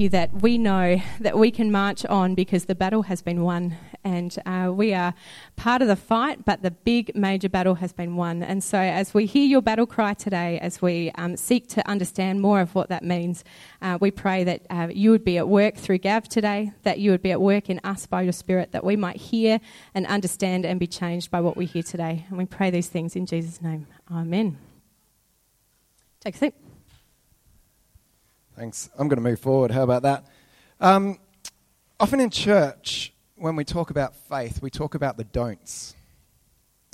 you that we know that we can march on because the battle has been won and uh, we are part of the fight, but the big major battle has been won. And so, as we hear your battle cry today, as we um, seek to understand more of what that means, uh, we pray that uh, you would be at work through Gav today, that you would be at work in us by your Spirit, that we might hear and understand and be changed by what we hear today. And we pray these things in Jesus' name. Amen. Take a seat. Thanks. I'm going to move forward. How about that? Um, often in church, when we talk about faith, we talk about the don'ts.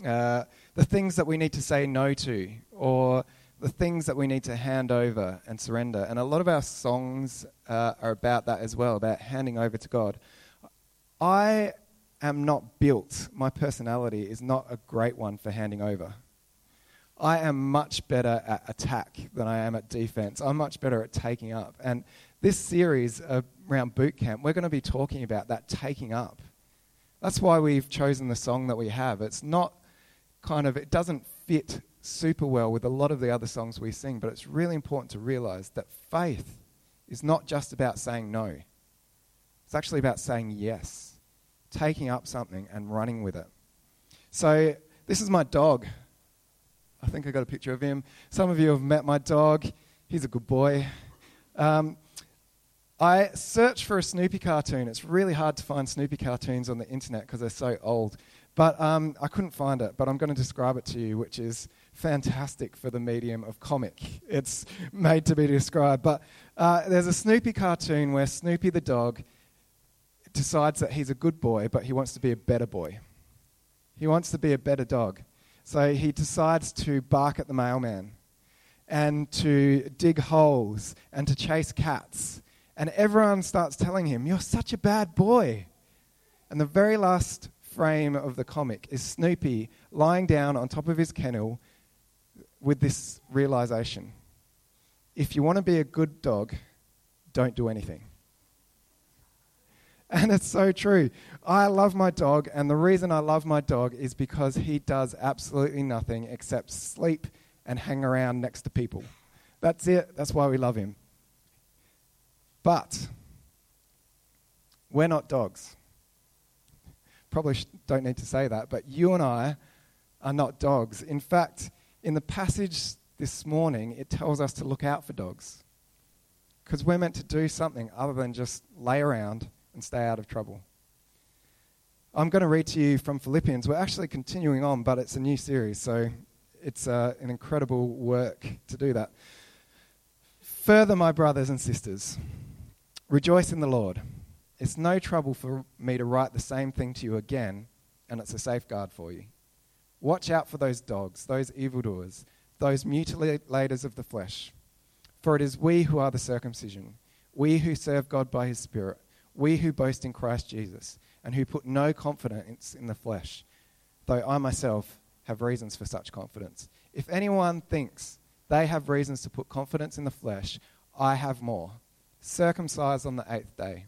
Uh, the things that we need to say no to, or the things that we need to hand over and surrender. And a lot of our songs uh, are about that as well, about handing over to God. I am not built, my personality is not a great one for handing over. I am much better at attack than I am at defense. I'm much better at taking up. And this series around boot camp, we're going to be talking about that taking up. That's why we've chosen the song that we have. It's not kind of, it doesn't fit super well with a lot of the other songs we sing, but it's really important to realize that faith is not just about saying no, it's actually about saying yes, taking up something and running with it. So, this is my dog. I think I got a picture of him. Some of you have met my dog. He's a good boy. Um, I searched for a Snoopy cartoon. It's really hard to find Snoopy cartoons on the internet because they're so old. But um, I couldn't find it. But I'm going to describe it to you, which is fantastic for the medium of comic. It's made to be described. But uh, there's a Snoopy cartoon where Snoopy the dog decides that he's a good boy, but he wants to be a better boy. He wants to be a better dog. So he decides to bark at the mailman and to dig holes and to chase cats. And everyone starts telling him, You're such a bad boy. And the very last frame of the comic is Snoopy lying down on top of his kennel with this realization if you want to be a good dog, don't do anything. And it's so true. I love my dog, and the reason I love my dog is because he does absolutely nothing except sleep and hang around next to people. That's it. That's why we love him. But we're not dogs. Probably don't need to say that, but you and I are not dogs. In fact, in the passage this morning, it tells us to look out for dogs. Because we're meant to do something other than just lay around and stay out of trouble. I'm going to read to you from Philippians. We're actually continuing on, but it's a new series, so it's uh, an incredible work to do that. Further, my brothers and sisters, rejoice in the Lord. It's no trouble for me to write the same thing to you again, and it's a safeguard for you. Watch out for those dogs, those evildoers, those mutilators of the flesh. For it is we who are the circumcision, we who serve God by his Spirit we who boast in Christ Jesus and who put no confidence in the flesh, though I myself have reasons for such confidence. If anyone thinks they have reasons to put confidence in the flesh, I have more. Circumcised on the eighth day,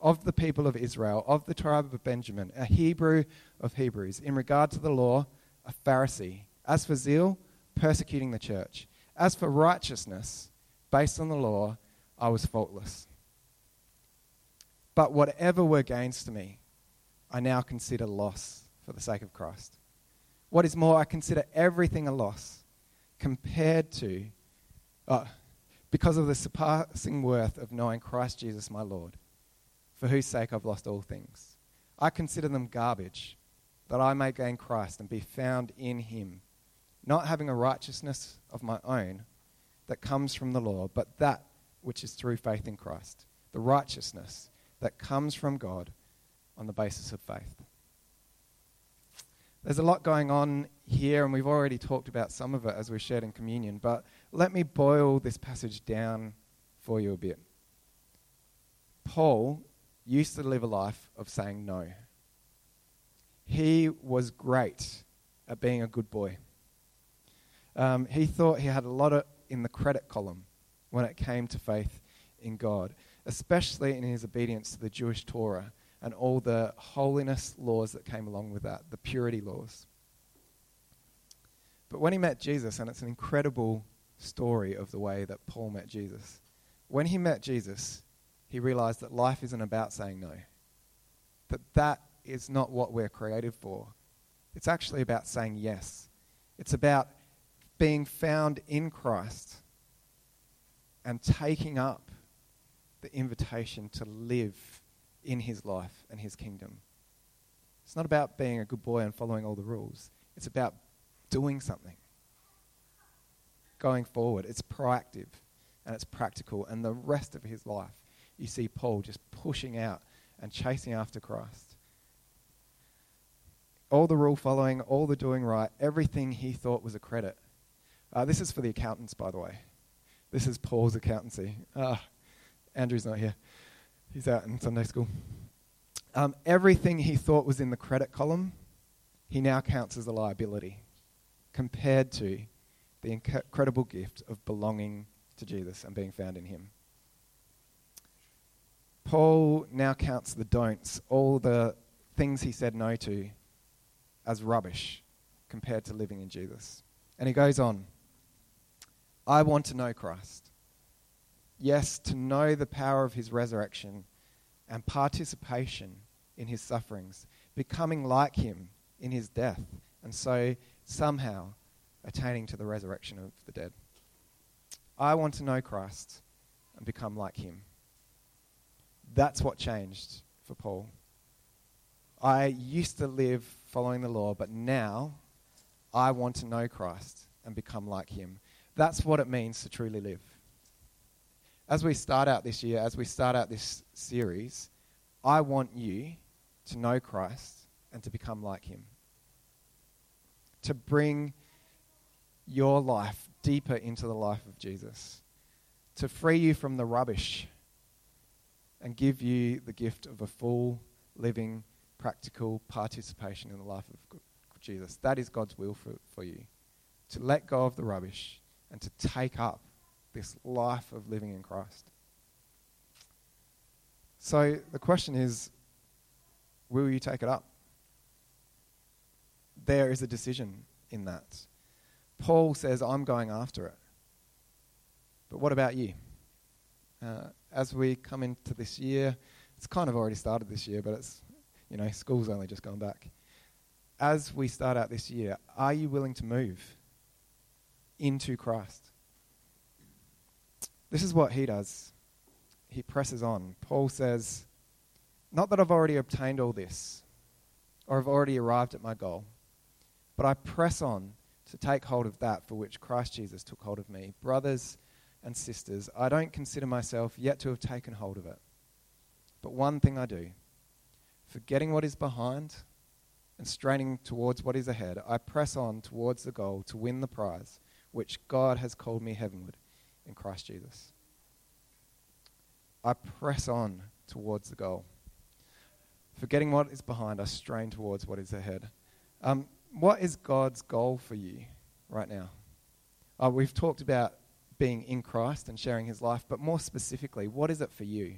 of the people of Israel, of the tribe of Benjamin, a Hebrew of Hebrews, in regard to the law, a Pharisee. As for zeal, persecuting the church. As for righteousness, based on the law, I was faultless. But whatever were gains to me, I now consider loss for the sake of Christ. What is more, I consider everything a loss compared to, uh, because of the surpassing worth of knowing Christ Jesus my Lord, for whose sake I've lost all things. I consider them garbage, that I may gain Christ and be found in him, not having a righteousness of my own that comes from the law, but that which is through faith in Christ, the righteousness that comes from God on the basis of faith. There's a lot going on here, and we've already talked about some of it as we shared in communion, but let me boil this passage down for you a bit. Paul used to live a life of saying no. He was great at being a good boy. Um, he thought he had a lot of in the credit column when it came to faith in God especially in his obedience to the Jewish Torah and all the holiness laws that came along with that, the purity laws. But when he met Jesus, and it's an incredible story of the way that Paul met Jesus, when he met Jesus, he realized that life isn't about saying no. That that is not what we're created for. It's actually about saying yes. It's about being found in Christ and taking up the invitation to live in his life and his kingdom. It's not about being a good boy and following all the rules. It's about doing something, going forward. It's proactive and it's practical. And the rest of his life, you see Paul just pushing out and chasing after Christ. All the rule following, all the doing right, everything he thought was a credit. Uh, this is for the accountants, by the way. This is Paul's accountancy. Ah, Andrew's not here. He's out in Sunday school. Um, everything he thought was in the credit column, he now counts as a liability compared to the incredible gift of belonging to Jesus and being found in him. Paul now counts the don'ts, all the things he said no to, as rubbish compared to living in Jesus. And he goes on I want to know Christ. Yes, to know the power of his resurrection and participation in his sufferings, becoming like him in his death, and so somehow attaining to the resurrection of the dead. I want to know Christ and become like him. That's what changed for Paul. I used to live following the law, but now I want to know Christ and become like him. That's what it means to truly live. As we start out this year, as we start out this series, I want you to know Christ and to become like him. To bring your life deeper into the life of Jesus. To free you from the rubbish and give you the gift of a full, living, practical participation in the life of Jesus. That is God's will for, for you. To let go of the rubbish and to take up this life of living in Christ. So the question is will you take it up? There is a decision in that. Paul says, I'm going after it. But what about you? Uh, as we come into this year, it's kind of already started this year, but it's, you know, school's only just gone back. As we start out this year, are you willing to move into Christ? This is what he does. He presses on. Paul says, Not that I've already obtained all this, or I've already arrived at my goal, but I press on to take hold of that for which Christ Jesus took hold of me. Brothers and sisters, I don't consider myself yet to have taken hold of it. But one thing I do, forgetting what is behind and straining towards what is ahead, I press on towards the goal to win the prize which God has called me heavenward in Christ Jesus. I press on towards the goal. Forgetting what is behind, I strain towards what is ahead. Um, what is God's goal for you right now? Uh, we've talked about being in Christ and sharing his life, but more specifically, what is it for you?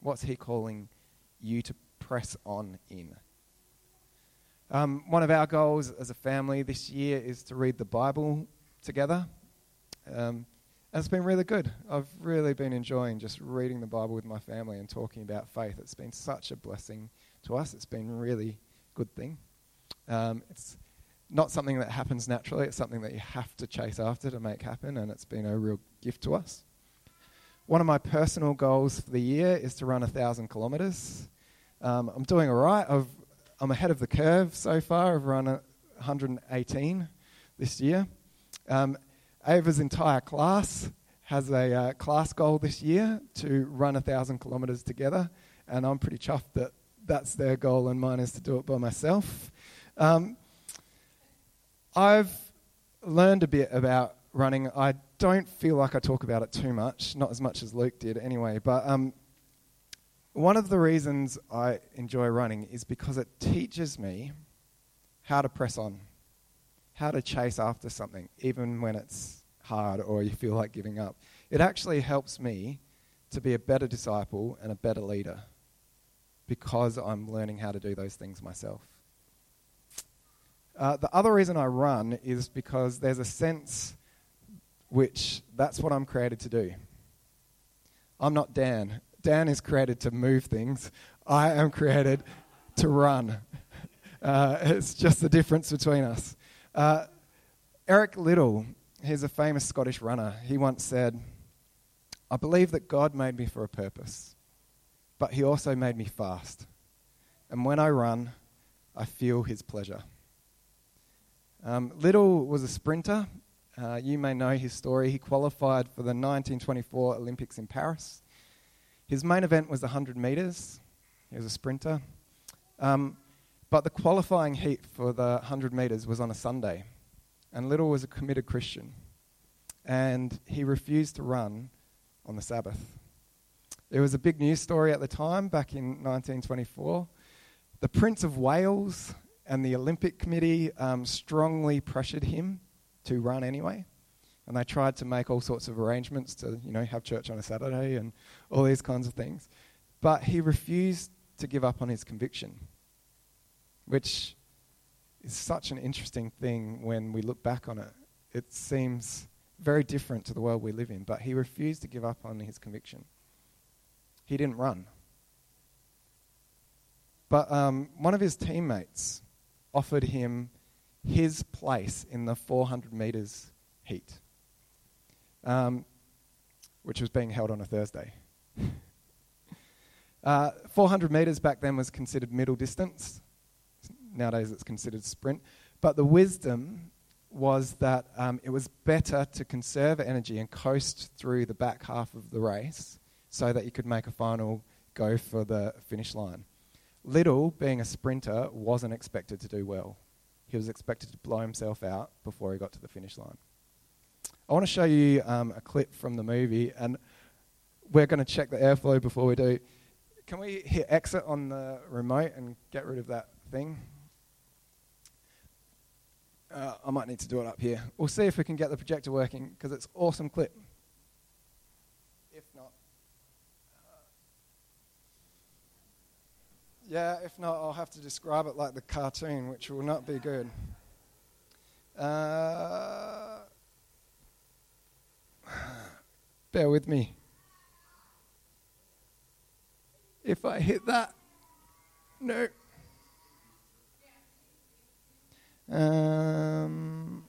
What's he calling you to press on in? Um, one of our goals as a family this year is to read the Bible together. Um, and it's been really good. I've really been enjoying just reading the Bible with my family and talking about faith. It's been such a blessing to us. It's been a really good thing. Um, it's not something that happens naturally. It's something that you have to chase after to make happen, and it's been a real gift to us. One of my personal goals for the year is to run a thousand kilometres. Um, I'm doing all right. I've, I'm ahead of the curve so far. I've run 118 this year. Um, Ava's entire class has a uh, class goal this year to run a thousand kilometres together, and I'm pretty chuffed that that's their goal and mine is to do it by myself. Um, I've learned a bit about running. I don't feel like I talk about it too much, not as much as Luke did anyway, but um, one of the reasons I enjoy running is because it teaches me how to press on how to chase after something, even when it's hard or you feel like giving up. It actually helps me to be a better disciple and a better leader because I'm learning how to do those things myself. Uh, the other reason I run is because there's a sense which that's what I'm created to do. I'm not Dan. Dan is created to move things. I am created to run. Uh, it's just the difference between us. Uh, Eric Liddell, he's a famous Scottish runner. He once said, I believe that God made me for a purpose, but he also made me fast. And when I run, I feel his pleasure. Um, Liddell was a sprinter. Uh, you may know his story. He qualified for the 1924 Olympics in Paris. His main event was the 100 metres. He was a sprinter. Um, but the qualifying heat for the 100 metres was on a Sunday. And Liddell was a committed Christian. And he refused to run on the Sabbath. It was a big news story at the time, back in 1924. The Prince of Wales and the Olympic Committee um, strongly pressured him to run anyway. And they tried to make all sorts of arrangements to, you know, have church on a Saturday and all these kinds of things. But he refused to give up on his conviction, which is such an interesting thing when we look back on it. It seems very different to the world we live in, but he refused to give up on his conviction. He didn't run. But um, one of his teammates offered him his place in the 400 metres heat, um, which was being held on a Thursday. uh, 400 metres back then was considered middle distance. Nowadays it's considered sprint. But the wisdom was that um, it was better to conserve energy and coast through the back half of the race so that you could make a final go for the finish line. Liddell, being a sprinter, wasn't expected to do well. He was expected to blow himself out before he got to the finish line. I want to show you um, a clip from the movie, and we're going to check the airflow before we do. Can we hit exit on the remote and get rid of that thing? Uh, I might need to do it up here. We'll see if we can get the projector working because it's awesome clip. If not, uh, yeah, if not, I'll have to describe it like the cartoon, which will not be good. Uh, bear with me. If I hit that, no. Um,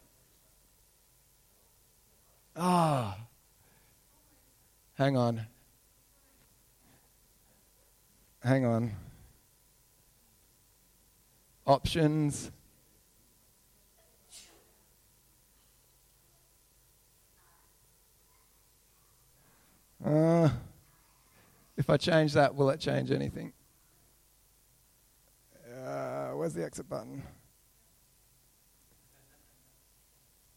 ah, hang on. Hang on options. Uh, if I change that, will it change anything? Uh, where's the exit button?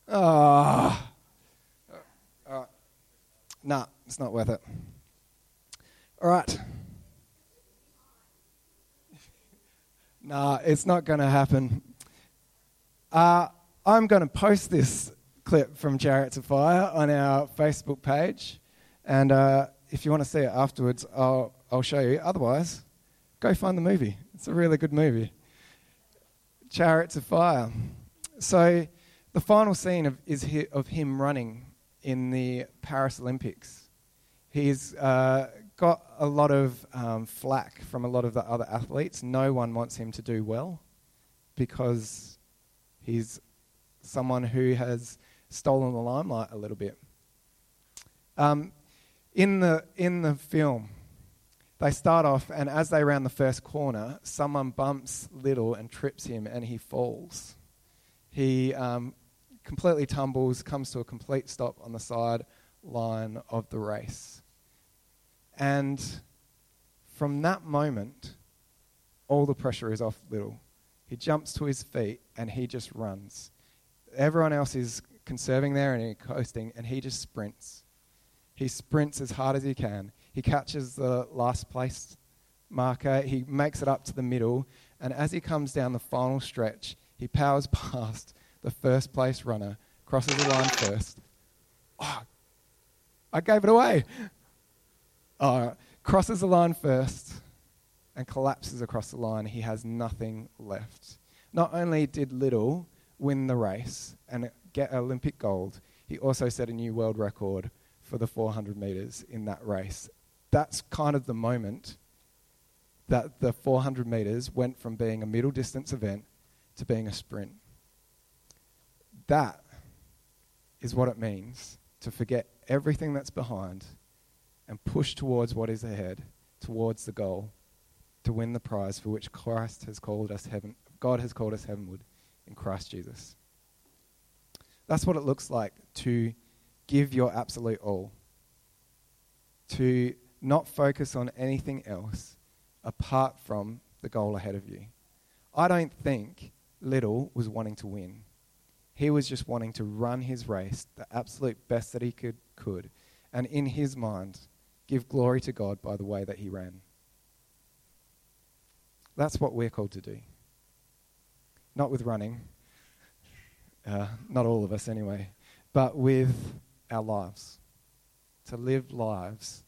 Ah. Uh, uh, nah, it's not worth it. All right. Nah, it's not going to happen. Uh, I'm going to post this clip from Chariots of Fire on our Facebook page. And uh, if you want to see it afterwards, I'll, I'll show you. Otherwise, go find the movie. It's a really good movie. Chariots of Fire. So, the final scene of, is of him running in the Paris Olympics. He's uh, got a lot of um, flack from a lot of the other athletes. No one wants him to do well because he's someone who has stolen the limelight a little bit. Um, in the in the film, they start off, and as they round the first corner, someone bumps Liddell and trips him, and he falls. He um, completely tumbles, comes to a complete stop on the side line of the race. And from that moment, all the pressure is off Liddell. He jumps to his feet and he just runs. Everyone else is conserving there and coasting, and he just sprints. He sprints as hard as he can. He catches the last place marker, he makes it up to the middle, and as he comes down the final stretch, he powers past the first place runner, crosses the line first. Oh, I gave it away uh, crosses the line first and collapses across the line. He has nothing left. Not only did Liddell win the race and get Olympic gold, he also set a new world record for the 400 metres in that race, that's kind of the moment that the 400 meters went from being a middle distance event to being a sprint. That is what it means to forget everything that's behind and push towards what is ahead, towards the goal, to win the prize for which Christ has called us heaven, God has called us heavenward in Christ Jesus. That's what it looks like to give your absolute all, to not focus on anything else apart from the goal ahead of you. I don't think Liddell was wanting to win. He was just wanting to run his race the absolute best that he could, could and in his mind, give glory to God by the way that he ran. That's what we're called to do. Not with running, uh, not all of us anyway, but with our lives. To live lives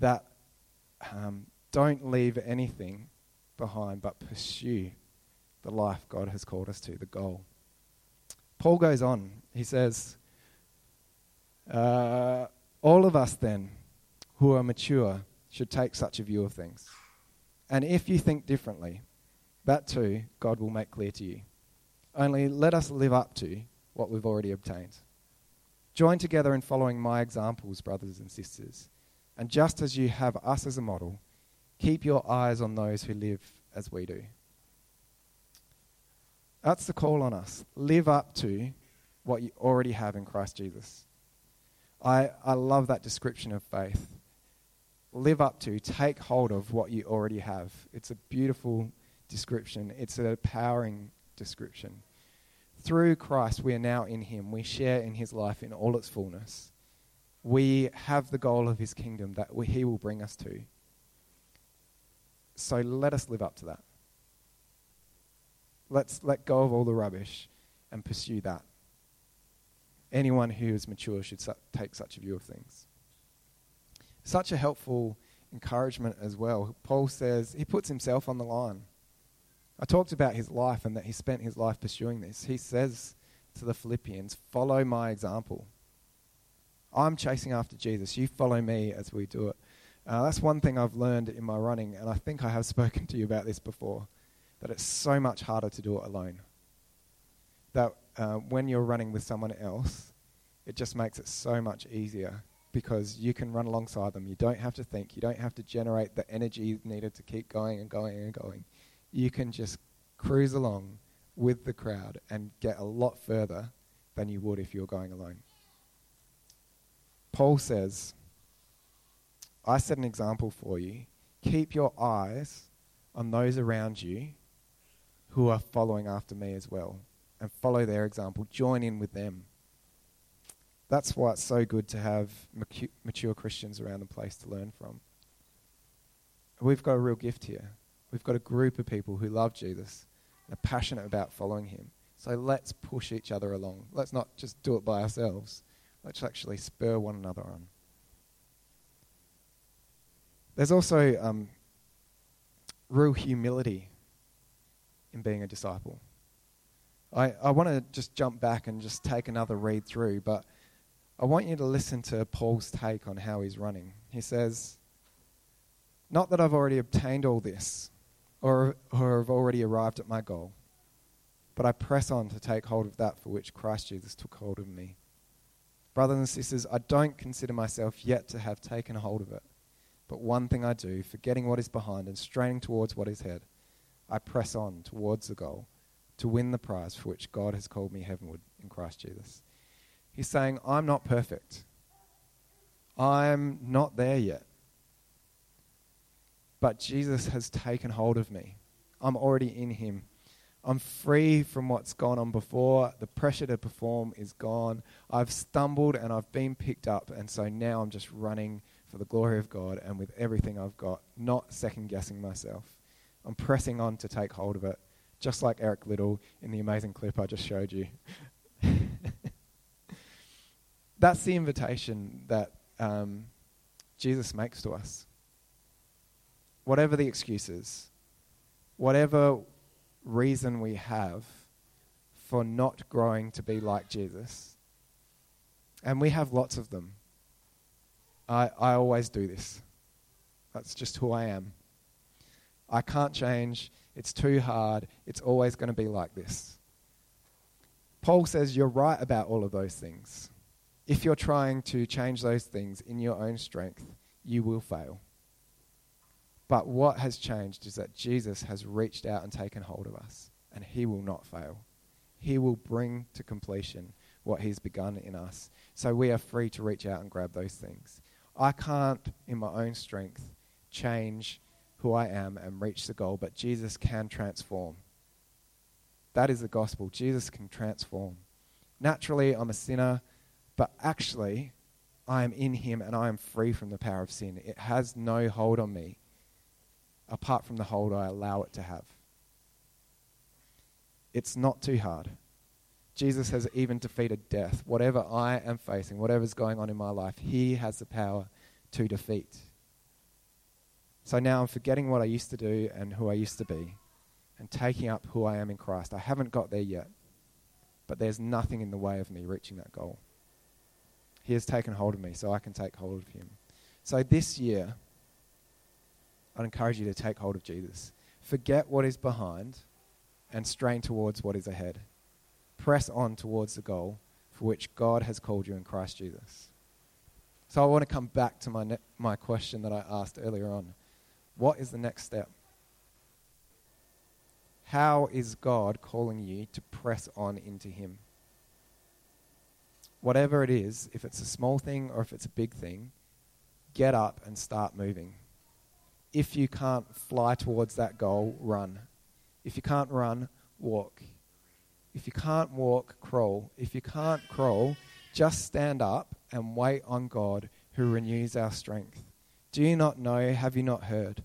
that um, don't leave anything behind, but pursue the life God has called us to, the goal. Paul goes on. He says, uh, All of us then who are mature should take such a view of things. And if you think differently, that too God will make clear to you. Only let us live up to what we've already obtained. Join together in following my examples, brothers and sisters. And just as you have us as a model, keep your eyes on those who live as we do. That's the call on us. Live up to what you already have in Christ Jesus. I, I love that description of faith. Live up to, take hold of what you already have. It's a beautiful description, it's an empowering description. Through Christ, we are now in Him. We share in His life in all its fullness. We have the goal of His kingdom that we, He will bring us to. So let us live up to that. Let's let go of all the rubbish and pursue that. Anyone who is mature should su- take such a view of things. Such a helpful encouragement as well. Paul says he puts himself on the line. I talked about his life and that he spent his life pursuing this. He says to the Philippians, Follow my example. I'm chasing after Jesus. You follow me as we do it. Uh, that's one thing I've learned in my running, and I think I have spoken to you about this before that it's so much harder to do it alone. That uh, when you're running with someone else, it just makes it so much easier because you can run alongside them. You don't have to think, you don't have to generate the energy needed to keep going and going and going. You can just cruise along with the crowd and get a lot further than you would if you were going alone. Paul says, I set an example for you. Keep your eyes on those around you who are following after me as well and follow their example. Join in with them. That's why it's so good to have mature Christians around the place to learn from. We've got a real gift here. We've got a group of people who love Jesus and are passionate about following him. So let's push each other along. Let's not just do it by ourselves. Let's actually spur one another on. There's also um, real humility in being a disciple. I, I want to just jump back and just take another read through, but I want you to listen to Paul's take on how he's running. He says, Not that I've already obtained all this or, or have already arrived at my goal, but I press on to take hold of that for which Christ Jesus took hold of me. Brothers and sisters, I don't consider myself yet to have taken hold of it. But one thing I do, forgetting what is behind and straining towards what is ahead, I press on towards the goal to win the prize for which God has called me heavenward in Christ Jesus. He's saying, I'm not perfect. I'm not there yet. But Jesus has taken hold of me. I'm already in Him. I'm free from what's gone on before. The pressure to perform is gone. I've stumbled and I've been picked up. And so now I'm just running for the glory of God and with everything I've got, not second guessing myself. I'm pressing on to take hold of it, just like Eric Liddell in the amazing clip I just showed you. That's the invitation that um, Jesus makes to us. Whatever the excuses, whatever reason we have for not growing to be like Jesus, and we have lots of them. I, I always do this. That's just who I am. I can't change. It's too hard. It's always going to be like this. Paul says you're right about all of those things. If you're trying to change those things in your own strength, you will fail. But what has changed is that Jesus has reached out and taken hold of us, and he will not fail. He will bring to completion what he's begun in us. So we are free to reach out and grab those things. I can't, in my own strength, change who I am and reach the goal, but Jesus can transform. That is the gospel. Jesus can transform. Naturally, I'm a sinner, but actually, I am in him and I am free from the power of sin. It has no hold on me apart from the hold I allow it to have. It's not too hard. Jesus has even defeated death. Whatever I am facing, whatever's going on in my life, he has the power to defeat. So now I'm forgetting what I used to do and who I used to be and taking up who I am in Christ. I haven't got there yet, but there's nothing in the way of me reaching that goal. He has taken hold of me, so I can take hold of him. So this year, I'd encourage you to take hold of Jesus. Forget what is behind and strain towards what is ahead. Press on towards the goal for which God has called you in Christ Jesus. So I want to come back to my, ne- my question that I asked earlier on. What is the next step? How is God calling you to press on into Him? Whatever it is, if it's a small thing or if it's a big thing, get up and start moving. If you can't fly towards that goal, run. If you can't run, walk. If you can't walk, crawl. If you can't crawl, just stand up and wait on God who renews our strength. Do you not know? Have you not heard?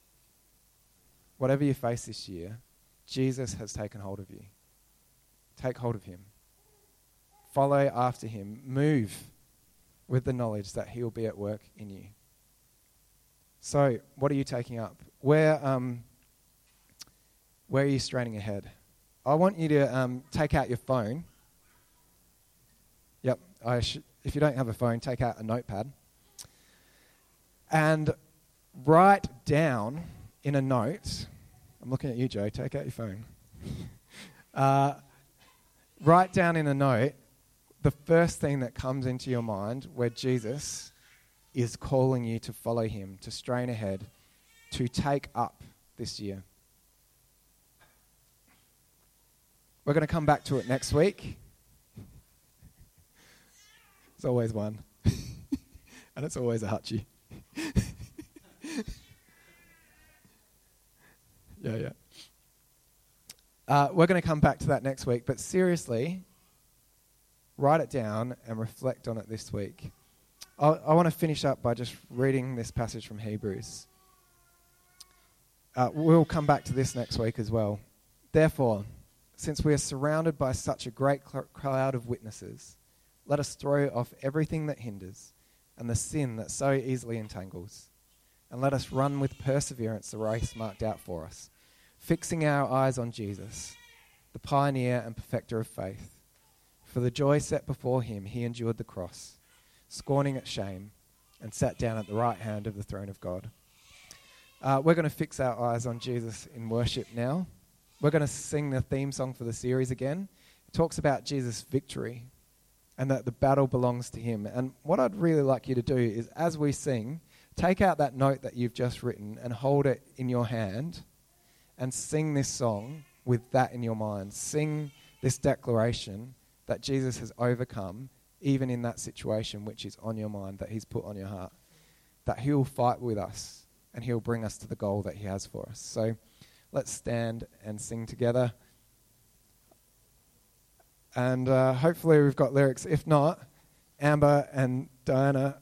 Whatever you face this year, Jesus has taken hold of you. Take hold of him. Follow after him. Move with the knowledge that he will be at work in you. So, what are you taking up? Where, um, where are you straining ahead? I want you to um, take out your phone. Yep, sh- if you don't have a phone, take out a notepad. And write down in a note, I'm looking at you, Joe, take out your phone. uh, write down in a note the first thing that comes into your mind where Jesus is calling you to follow him, to strain ahead, to take up this year. We're going to come back to it next week. It's always one. and it's always a hutchie. yeah, yeah. Uh, we're going to come back to that next week, but seriously, write it down and reflect on it this week. I'll, i want to finish up by just reading this passage from Hebrews. Uh, we'll come back to this next week as well. Therefore, since we are surrounded by such a great cl- cloud of witnesses, let us throw off everything that hinders and the sin that so easily entangles, and let us run with perseverance the race marked out for us, fixing our eyes on Jesus, the pioneer and perfecter of faith. For the joy set before him, he endured the cross scorning its shame, and sat down at the right hand of the throne of God. Uh, we're going to fix our eyes on Jesus in worship now. We're going to sing the theme song for the series again. It talks about Jesus' victory and that the battle belongs to him. And what I'd really like you to do is, as we sing, take out that note that you've just written and hold it in your hand and sing this song with that in your mind. Sing this declaration that Jesus has overcome even in that situation which is on your mind, that He's put on your heart, that He'll fight with us and He'll bring us to the goal that He has for us. So let's stand and sing together. And uh, hopefully we've got lyrics. If not, Amber and Diana